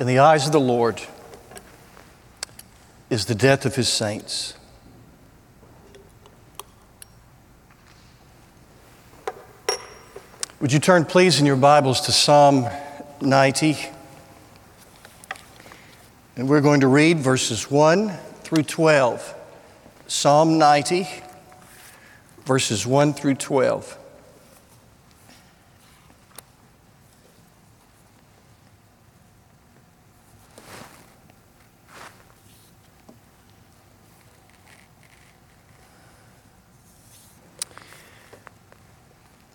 In the eyes of the Lord is the death of his saints. Would you turn, please, in your Bibles to Psalm 90? And we're going to read verses 1 through 12. Psalm 90, verses 1 through 12.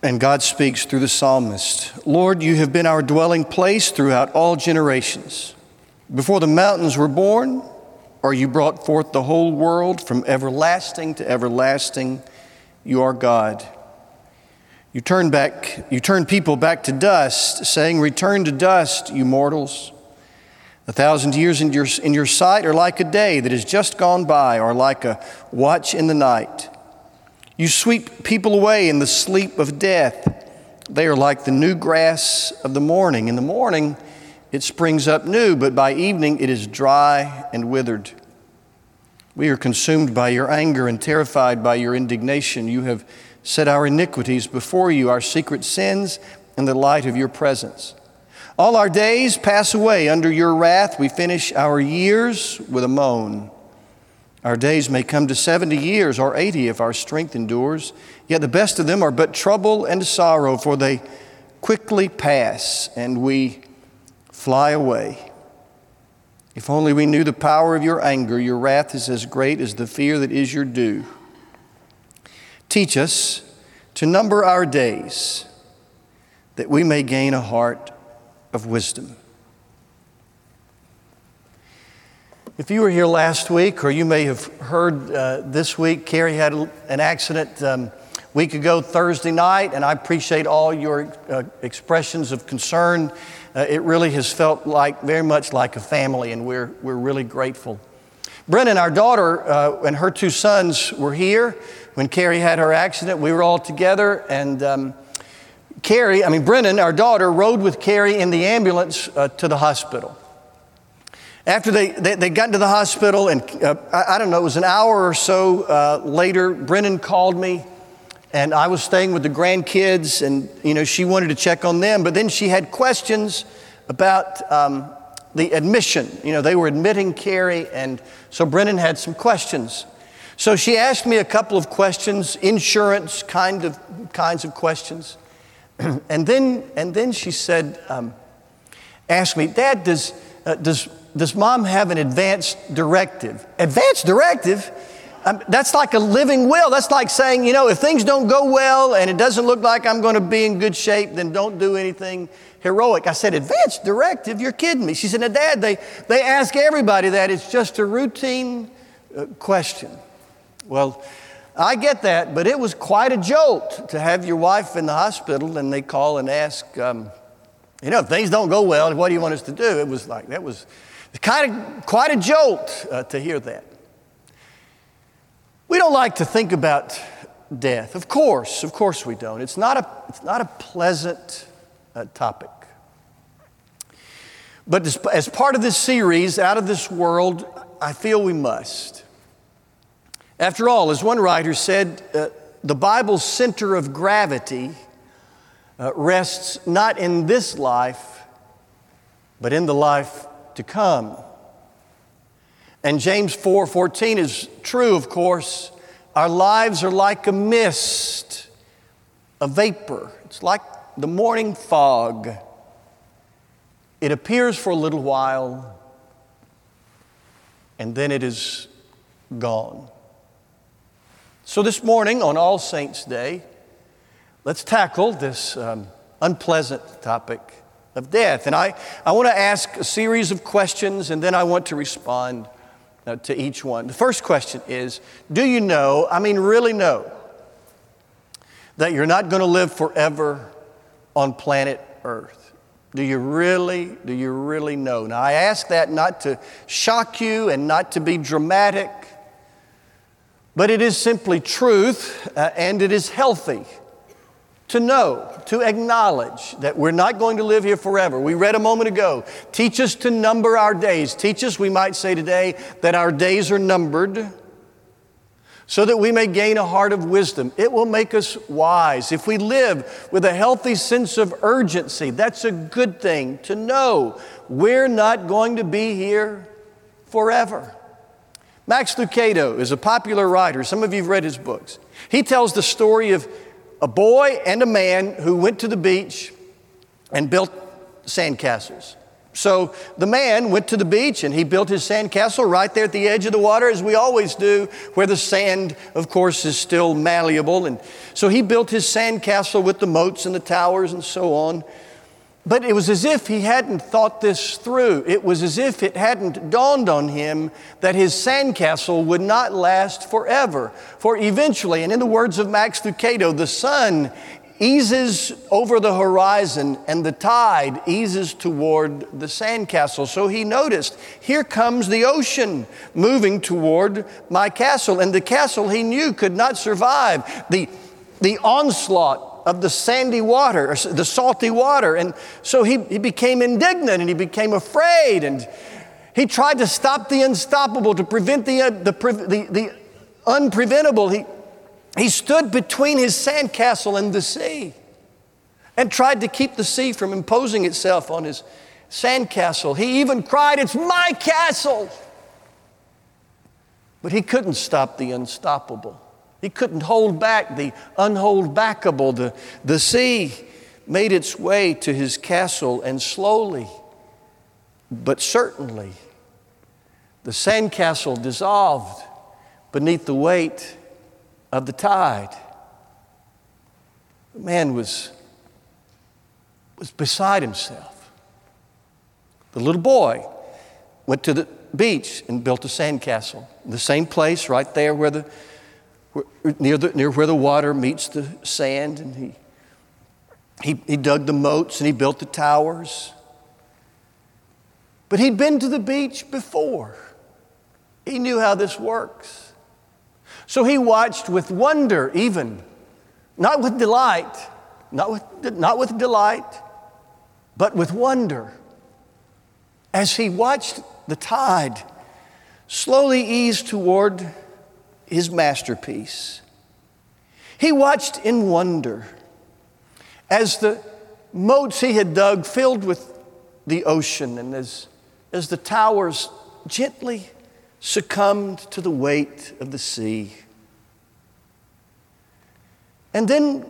And God speaks through the psalmist Lord, you have been our dwelling place throughout all generations. Before the mountains were born, or you brought forth the whole world from everlasting to everlasting, you are God. You turn back, you turn people back to dust, saying, Return to dust, you mortals. A thousand years in your, in your sight are like a day that has just gone by, or like a watch in the night. You sweep people away in the sleep of death. They are like the new grass of the morning. In the morning, it springs up new, but by evening, it is dry and withered. We are consumed by your anger and terrified by your indignation. You have set our iniquities before you, our secret sins, in the light of your presence. All our days pass away under your wrath. We finish our years with a moan. Our days may come to 70 years or 80 if our strength endures, yet the best of them are but trouble and sorrow, for they quickly pass and we fly away. If only we knew the power of your anger, your wrath is as great as the fear that is your due. Teach us to number our days that we may gain a heart of wisdom. If you were here last week, or you may have heard uh, this week, Carrie had an accident um, week ago Thursday night, and I appreciate all your uh, expressions of concern. Uh, it really has felt like very much like a family, and we're, we're really grateful. Brennan, our daughter, uh, and her two sons were here when Carrie had her accident. We were all together, and um, Carrie, I mean, Brennan, our daughter, rode with Carrie in the ambulance uh, to the hospital. After they, they, they, got into the hospital, and uh, I, I, don't know, it was an hour or so uh, later, Brennan called me, and I was staying with the grandkids, and, you know, she wanted to check on them, but then she had questions about um, the admission. You know, they were admitting Carrie, and so Brennan had some questions. So she asked me a couple of questions, insurance kind of, kinds of questions. and, then, and then she said, um, asked me, Dad, does, uh, does does mom have an advanced directive? Advanced directive? Um, that's like a living will. That's like saying, you know, if things don't go well and it doesn't look like I'm going to be in good shape, then don't do anything heroic. I said, advanced directive? You're kidding me. She said, now, Dad, they, they ask everybody that. It's just a routine uh, question. Well, I get that, but it was quite a jolt to have your wife in the hospital and they call and ask, um, you know, if things don't go well, what do you want us to do? It was like, that was it's kind of quite a jolt uh, to hear that. We don't like to think about death. Of course, of course we don't. It's not a, it's not a pleasant uh, topic. But as, as, part of this series, Out of This World, I feel we must. After all, as one writer said, uh, the Bible's center of gravity uh, rests not in this life, but in the life to come. And James 4 14 is true, of course. Our lives are like a mist, a vapor. It's like the morning fog. It appears for a little while, and then it is gone. So, this morning on All Saints' Day, let's tackle this um, unpleasant topic of death. And I, I want to ask a series of questions and then I want to respond uh, to each one. The first question is Do you know, I mean, really know, that you're not going to live forever on planet Earth? Do you really, do you really know? Now, I ask that not to shock you and not to be dramatic, but it is simply truth uh, and it is healthy to know, to acknowledge that we're not going to live here forever. We read a moment ago, teach us to number our days. Teach us, we might say today, that our days are numbered so that we may gain a heart of wisdom. It will make us wise. If we live with a healthy sense of urgency, that's a good thing to know we're not going to be here forever. Max Lucado is a popular writer. Some of you have read his books. He tells the story of a boy and a man who went to the beach and built sandcastles. So the man went to the beach and he built his sandcastle right there at the edge of the water, as we always do, where the sand, of course, is still malleable. And so he built his sandcastle with the moats and the towers and so on. But it was as if he hadn't thought this through. It was as if it hadn't dawned on him that his sandcastle would not last forever. For eventually, and in the words of Max Lucado, the sun eases over the horizon and the tide eases toward the sandcastle. So he noticed, here comes the ocean moving toward my castle. And the castle he knew could not survive the, the onslaught of the sandy water, the salty water. And so he, he became indignant and he became afraid. And he tried to stop the unstoppable, to prevent the, uh, the, the, the unpreventable. He, he stood between his sandcastle and the sea and tried to keep the sea from imposing itself on his sandcastle. He even cried, It's my castle! But he couldn't stop the unstoppable. He couldn't hold back the unholdbackable. The, the sea made its way to his castle, and slowly, but certainly, the sandcastle dissolved beneath the weight of the tide. The man was, was beside himself. The little boy went to the beach and built a sandcastle, the same place right there where the near, the, near where the water meets the sand, and he, he, he dug the moats and he built the towers. But he'd been to the beach before. He knew how this works. So he watched with wonder, even, not with delight, not with, not with delight, but with wonder, as he watched the tide slowly ease toward his masterpiece. He watched in wonder as the moats he had dug filled with the ocean and as, as the towers gently succumbed to the weight of the sea. And then,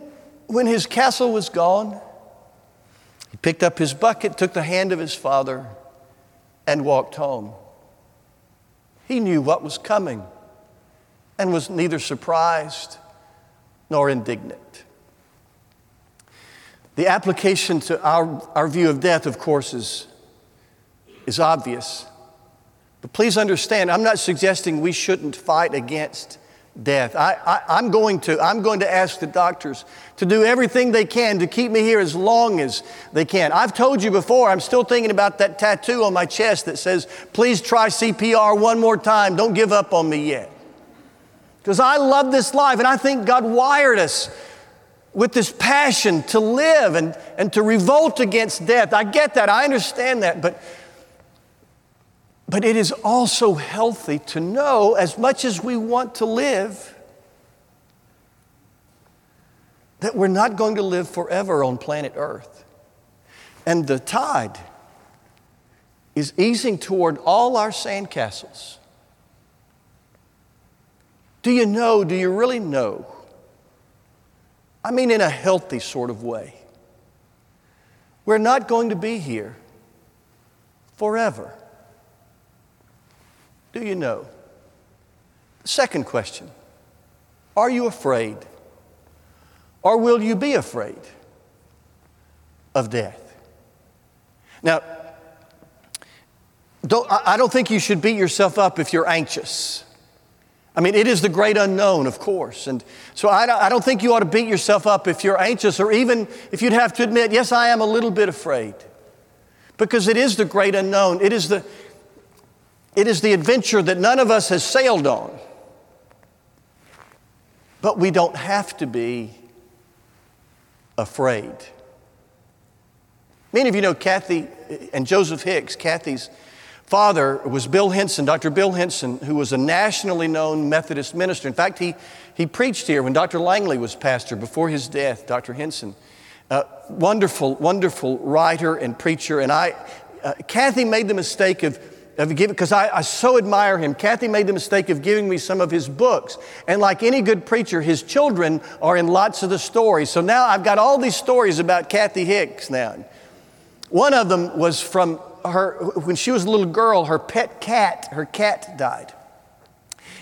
when his castle was gone, he picked up his bucket, took the hand of his father, and walked home. He knew what was coming and was neither surprised nor indignant. The application to our, our view of death, of course, is, is obvious. But please understand, I'm not suggesting we shouldn't fight against death. I, am going to, I'm going to ask the doctors to do everything they can to keep me here as long as they can. I've told you before, I'm still thinking about that tattoo on my chest that says, please try CPR one more time. Don't give up on me yet. Because I love this life, and I think God wired us with this passion to live and, and to revolt against death. I get that, I understand that, but, but it is also healthy to know as much as we want to live that we're not going to live forever on planet Earth. And the tide is easing toward all our sandcastles. Do you know? Do you really know? I mean, in a healthy sort of way. We're not going to be here forever. Do you know? Second question Are you afraid? Or will you be afraid of death? Now, don't, I don't think you should beat yourself up if you're anxious. I mean, it is the great unknown, of course. And so I don't, think you ought to beat yourself up if you're anxious, or even if you'd have to admit, yes, I am a little bit afraid. Because it is the great unknown. It is the, it is the adventure that none of us has sailed on. But we don't have to be afraid. Many of you know Kathy and Joseph Hicks. Kathy's father was Bill Hinson, Dr. Bill Hinson, who was a nationally known Methodist minister. In fact, he, he preached here when Dr. Langley was pastor before his death, Dr. Hinson. Uh, wonderful, wonderful writer and preacher. And I, uh, Kathy made the mistake of of giving, because I, I so admire him. Kathy made the mistake of giving me some of his books. And like any good preacher, his children are in lots of the stories. So now I've got all these stories about Kathy Hicks now. One of them was from her, when she was a little girl, her pet cat, her cat died.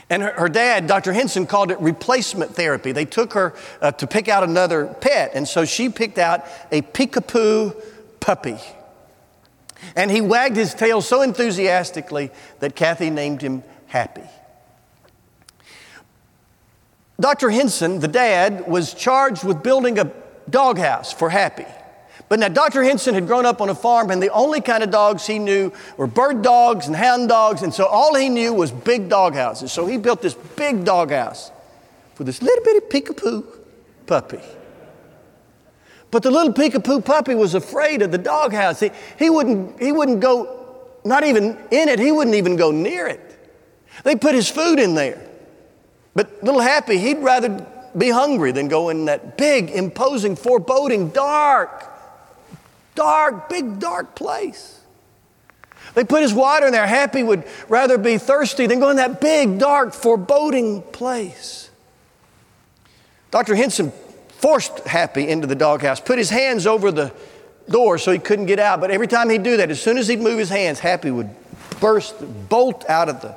And her, her dad, Dr. Hinson, called it replacement therapy. They took her uh, to pick out another pet. And so she picked out a peekapoo puppy. And he wagged his tail so enthusiastically that Kathy named him Happy. Dr. Hinson, the dad, was charged with building a doghouse for Happy. But now, Dr. Hinson had grown up on a farm, and the only kind of dogs he knew were bird dogs and hound dogs, and so all he knew was big dog houses. So he built this big dog house for this little bitty Peek-a-POO puppy. But the little Peek-a-POO puppy was afraid of the doghouse. He, he, wouldn't, he wouldn't go, not even in it, he wouldn't even go near it. They put his food in there. But little Happy, he'd rather be hungry than go in that big, imposing, foreboding, dark, dark, big, dark place. They put his water in there. Happy would rather be thirsty than go in that big, dark, foreboding place. Dr. Hinson forced Happy into the doghouse, put his hands over the door so he couldn't get out. But every time he'd do that, as soon as he'd move his hands, Happy would burst, bolt out of the,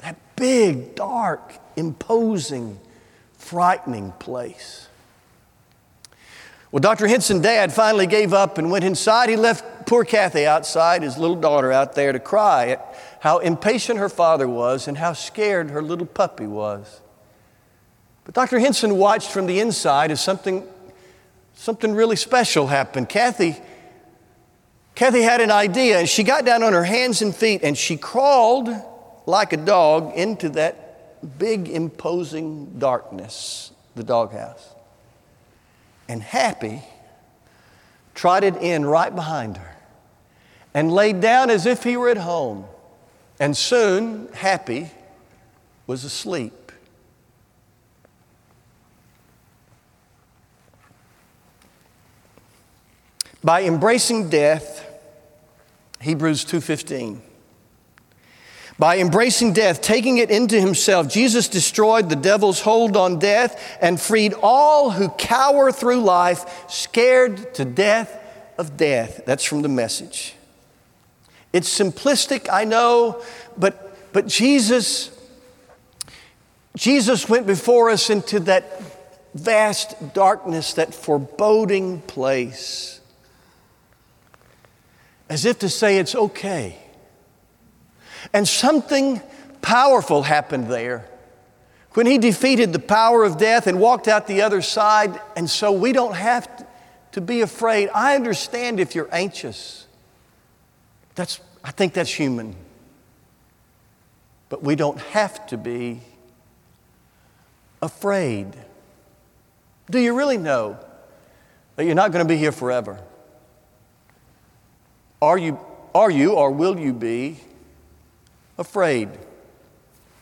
that big, dark, imposing, frightening place. Well, Dr. Hinson dad finally gave up and went inside. He left poor Kathy outside, his little daughter out there, to cry at how impatient her father was and how scared her little puppy was. But Dr. Hinson watched from the inside as something, something really special happened. Kathy, Kathy had an idea, and she got down on her hands and feet and she crawled like a dog into that big, imposing darkness, the doghouse. And Happy trotted in right behind her and laid down as if he were at home. And soon, Happy was asleep. By embracing death, Hebrews 2:15. By embracing death, taking it into himself, Jesus destroyed the devil's hold on death and freed all who cower through life scared to death of death. That's from the message. It's simplistic, I know, but, but Jesus, Jesus went before us into that vast darkness, that foreboding place as if to say it's okay. And something powerful happened there when he defeated the power of death and walked out the other side. And so we don't have to be afraid. I understand if you're anxious. That's, I think that's human. But we don't have to be afraid. Do you really know that you're not going to be here forever? Are you, are you or will you be afraid?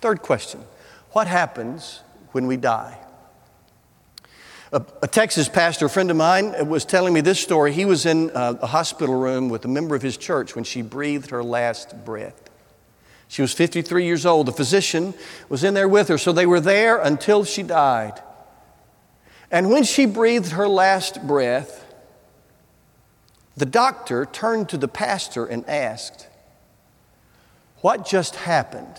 Third question What happens when we die? A, a, Texas pastor, a friend of mine, uh, was telling me this story. He was in a, a hospital room with a member of his church when she breathed her last breath. She was 53 years old. The physician was in there with her, so they were there until she died. And when she breathed her last breath, the doctor turned to the pastor and asked, What just happened?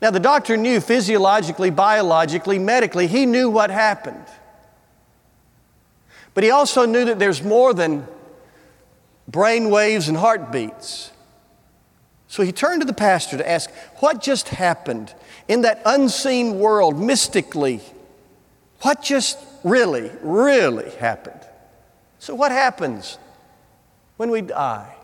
Now, the doctor knew physiologically, biologically, medically, he knew what happened. But he also knew that there's more than brain waves and heartbeats. So he turned to the pastor to ask, What just happened in that unseen world, mystically? What just really, really happened? So, what happens when we die?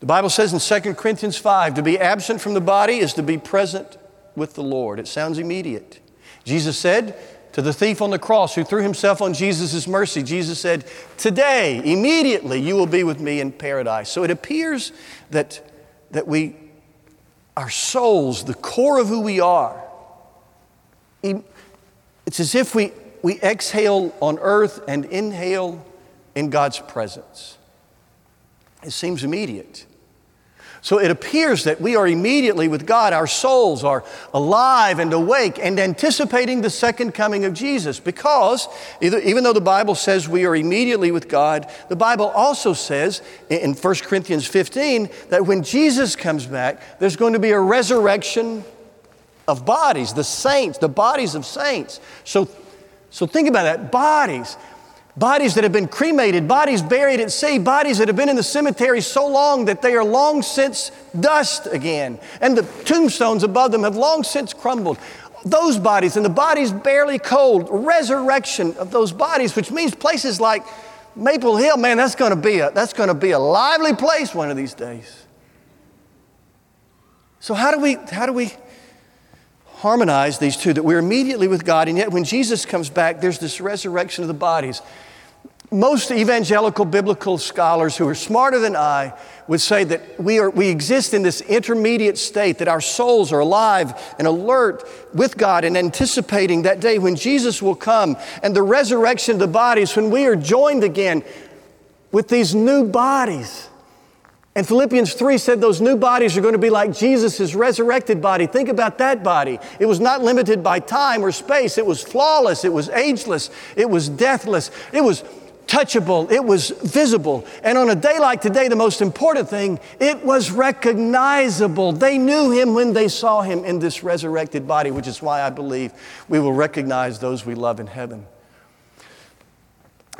The Bible says in 2 Corinthians 5 to be absent from the body is to be present with the Lord. It sounds immediate. Jesus said, to the thief on the cross who threw himself on Jesus' mercy, Jesus said, Today, immediately, you will be with me in paradise. So it appears that, that we, our souls, the core of who we are, it's as if we, we exhale on earth and inhale in God's presence. It seems immediate. So it appears that we are immediately with God. Our souls are alive and awake and anticipating the second coming of Jesus because even though the Bible says we are immediately with God, the Bible also says in 1 Corinthians 15 that when Jesus comes back, there's going to be a resurrection of bodies, the saints, the bodies of saints. So, so think about that bodies bodies that have been cremated, bodies buried at sea, bodies that have been in the cemetery so long that they are long since dust again, and the tombstones above them have long since crumbled. Those bodies and the bodies barely cold, resurrection of those bodies, which means places like Maple Hill, man, that's going to be a, that's going to be a lively place one of these days. So how do we how do we harmonize these two that we're immediately with God and yet when Jesus comes back there's this resurrection of the bodies most evangelical biblical scholars who are smarter than I would say that we, are, we exist in this intermediate state, that our souls are alive and alert with God and anticipating that day when Jesus will come and the resurrection of the bodies, when we are joined again with these new bodies. And Philippians 3 said those new bodies are going to be like Jesus' resurrected body. Think about that body. It was not limited by time or space, it was flawless, it was ageless, it was deathless, it was touchable, it was visible. And on a day like today, the most important thing, it was recognizable. They knew him when they saw him in this resurrected body, which is why I believe we will recognize those we love in heaven.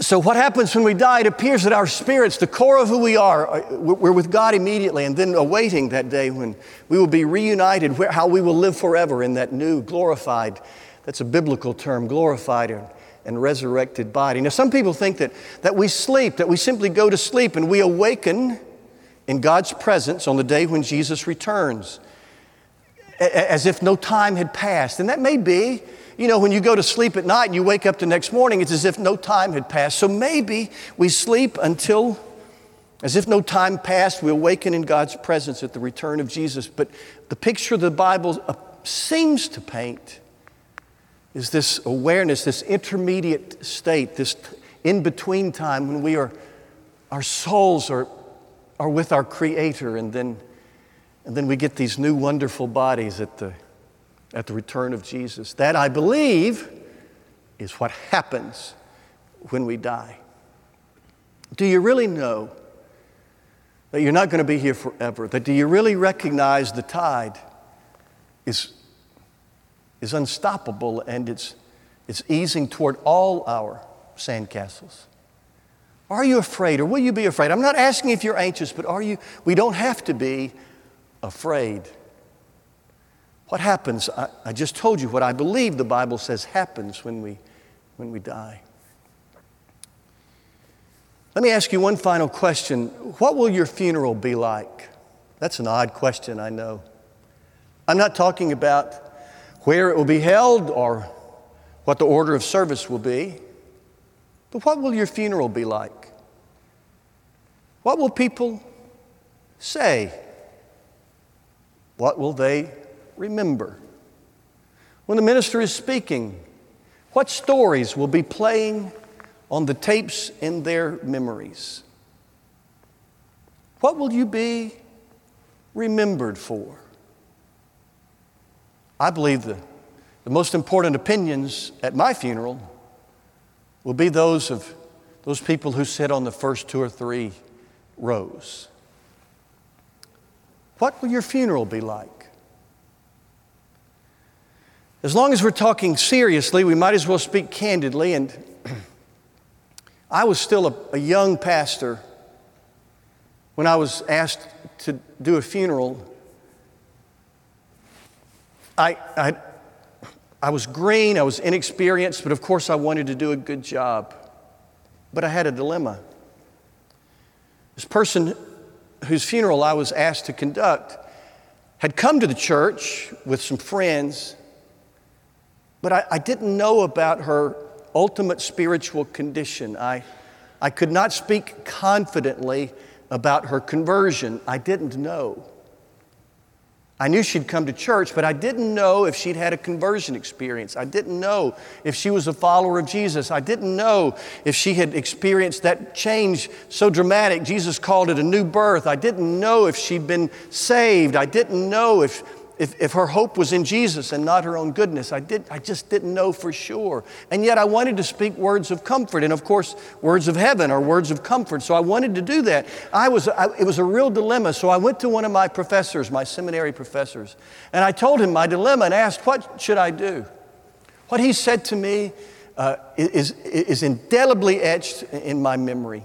So, what happens when we die? It appears that our spirits, the core of who we are, uh, we're with God immediately and then awaiting that day when we will be reunited, how we will live forever in that new, glorified, that's a biblical term, glorified and resurrected body. Now, some people think that, that we sleep, that we simply go to sleep and we awaken in God's presence on the day when Jesus returns, as if no time had passed. And that may be, you know, when you go to sleep at night and you wake up the next morning, it's as if no time had passed. So maybe we sleep until, as if no time passed, we awaken in God's presence at the return of Jesus. But the picture the Bible uh, seems to paint is this awareness, this intermediate state, this in between time when we are, our souls are, are with our Creator, and then, and then we get these new wonderful bodies at the, at the return of Jesus. That, I believe, is what happens when we die. Do you really know that you're not going to be here forever? That do you really recognize the tide is is unstoppable and it's, it's easing toward all our sandcastles. Are you afraid or will you be afraid? I'm not asking if you're anxious, but are you? We don't have to be afraid. What happens? I, I just told you what I believe the Bible says happens when we, when we die. Let me ask you one final question. What will your funeral be like? That's an odd question, I know. I'm not talking about where it will be held or what the order of service will be. But what will your funeral be like? What will people say? What will they remember? When the minister is speaking, what stories will be playing on the tapes in their memories? What will you be remembered for? I believe the, the most important opinions at my funeral will be those of those people who sit on the first two or three rows. What will your funeral be like? As long as we're talking seriously, we might as well speak candidly. And I was still a, a young pastor when I was asked to do a funeral I, I, I was green, I was inexperienced, but of course I wanted to do a good job. But I had a dilemma. This person whose funeral I was asked to conduct had come to the church with some friends, But I, I didn't know about her ultimate spiritual condition. I, I could not speak confidently about her conversion. I didn't know. I knew she'd come to church, but I didn't know if she'd had a conversion experience. I didn't know if she was a follower of Jesus. I didn't know if she had experienced that change so dramatic. Jesus called it a new birth. I didn't know if she'd been saved. I didn't know if if, if her hope was in Jesus and not her own goodness. I, did, I just didn't know for sure. And yet I wanted to speak words of comfort. And of course, words of heaven are words of comfort. So I wanted to do that. I was, I, it was a real dilemma. So I went to one of my professors, my seminary professors, and I told him my dilemma and asked, What should I do? What he said to me uh, is, is indelibly etched in my memory.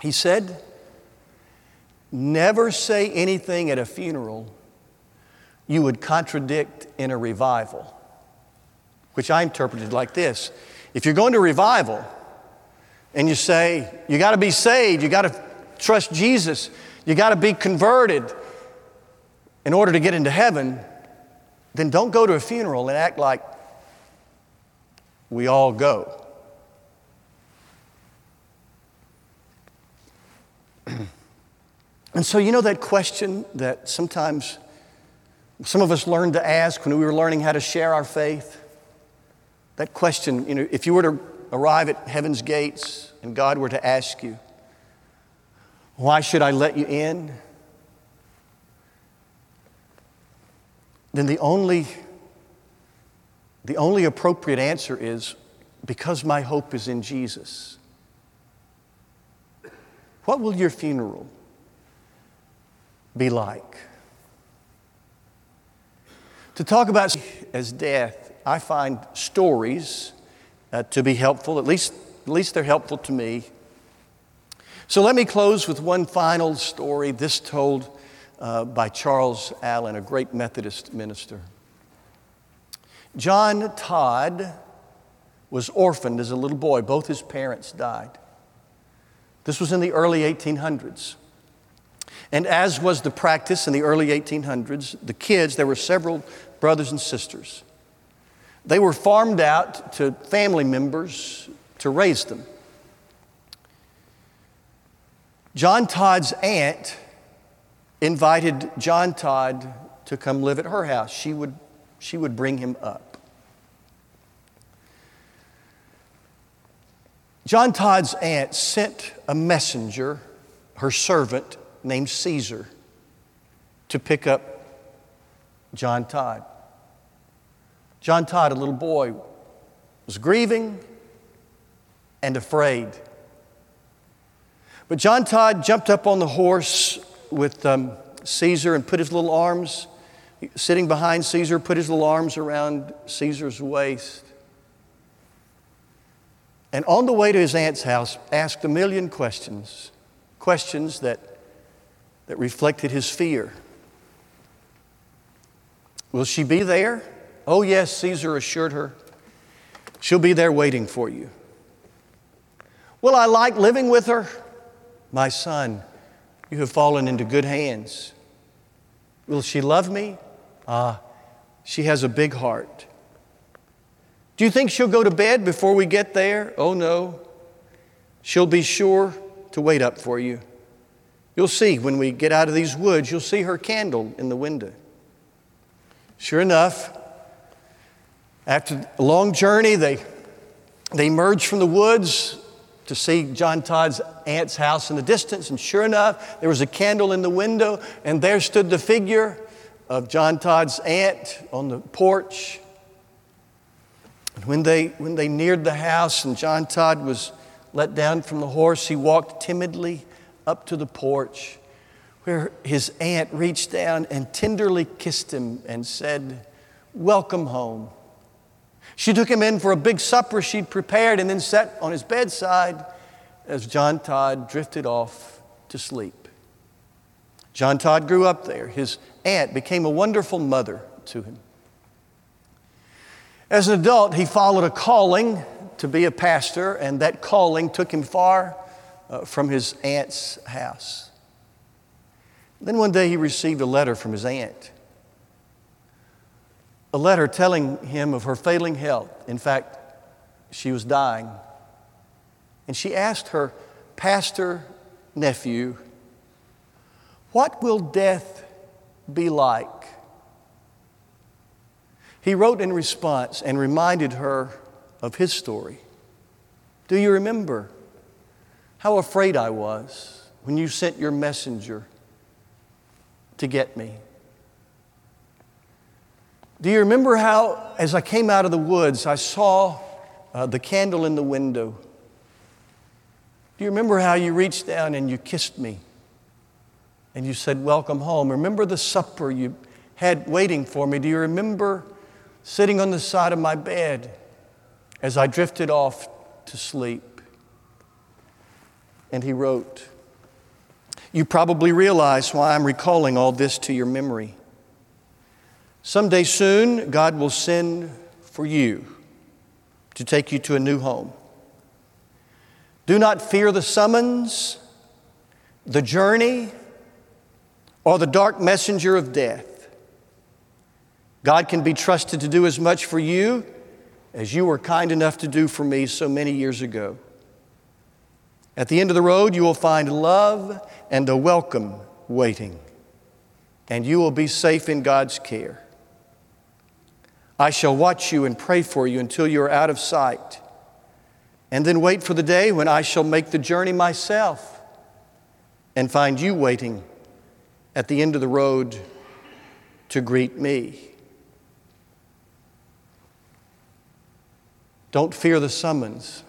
He said, Never say anything at a funeral you would contradict in a revival, which I interpreted like this. If you're going to revival and you say, you got to be saved, you got to trust Jesus, you got to be converted in order to get into heaven, then don't go to a funeral and act like we all go. and so, you know that question that sometimes some of us learned to ask when we were learning how to share our faith. That question, you know, if you were to arrive at heaven's gates and God were to ask you, Why should I let you in? Then the only, the only appropriate answer is because my hope is in Jesus. What will your funeral be like? To talk about as death, I find stories uh, to be helpful, at least, at least they're helpful to me. So let me close with one final story, this told uh, by Charles Allen, a great Methodist minister. John Todd was orphaned as a little boy, both his parents died. This was in the early 1800s. And as was the practice in the early 1800s, the kids, there were several brothers and sisters, they were farmed out to family members to raise them. John Todd's aunt invited John Todd to come live at her house. She would, she would bring him up. John Todd's aunt sent a messenger, her servant, named Caesar to pick up John Todd. John Todd, a little boy, was grieving and afraid. But John Todd jumped up on the horse with um, Caesar and put his little arms, sitting behind Caesar, put his little arms around Caesar's waist. And on the way to his aunt's house, asked a million questions, questions that that reflected his fear. Will she be there? Oh, yes, Caesar assured her. She'll be there waiting for you. Will I like living with her? My son, you have fallen into good hands. Will she love me? Ah, she has a big heart. Do you think she'll go to bed before we get there? Oh, no. She'll be sure to wait up for you. You'll see when we get out of these woods, you'll see her candle in the window. Sure enough, after a long journey, they, they emerged from the woods to see John Todd's aunt's house in the distance. And sure enough, there was a candle in the window, and there stood the figure of John Todd's aunt on the porch. And when they, when they neared the house and John Todd was let down from the horse, he walked timidly up to the porch where his aunt reached down and tenderly kissed him and said, Welcome home. She took him in for a big supper she'd prepared and then sat on his bedside as John Todd drifted off to sleep. John Todd grew up there. His aunt became a wonderful mother to him. As an adult, he followed a calling to be a pastor, and that calling took him far uh, from his aunt's house. Then one day he received a letter from his aunt. a letter telling him of her failing health. In fact, she was dying. And she asked her pastor nephew, What will death be like? He wrote in response and reminded her of his story. Do you remember how afraid I was when you sent your messenger to get me? Do you remember how, as I came out of the woods, I saw uh, the candle in the window? Do you remember how you reached down and you kissed me and you said, Welcome home? Remember the supper you had waiting for me? Do you remember sitting on the side of my bed as I drifted off to sleep? And he wrote, You probably realize why I'm recalling all this to your memory. Someday soon, God will send for you to take you to a new home. Do not fear the summons, the journey, or the dark messenger of death. God can be trusted to do as much for you as you were kind enough to do for me so many years ago. At the end of the road, you will find love and a welcome waiting, and you will be safe in God's care. I shall watch you and pray for you until you are out of sight, and then wait for the day when I shall make the journey myself and find you waiting at the end of the road to greet me. Don't fear the summons,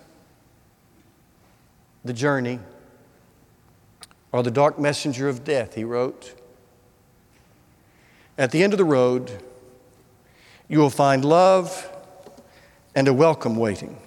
the journey, or the dark messenger of death, he wrote. At the end of the road, you will find love and a welcome waiting.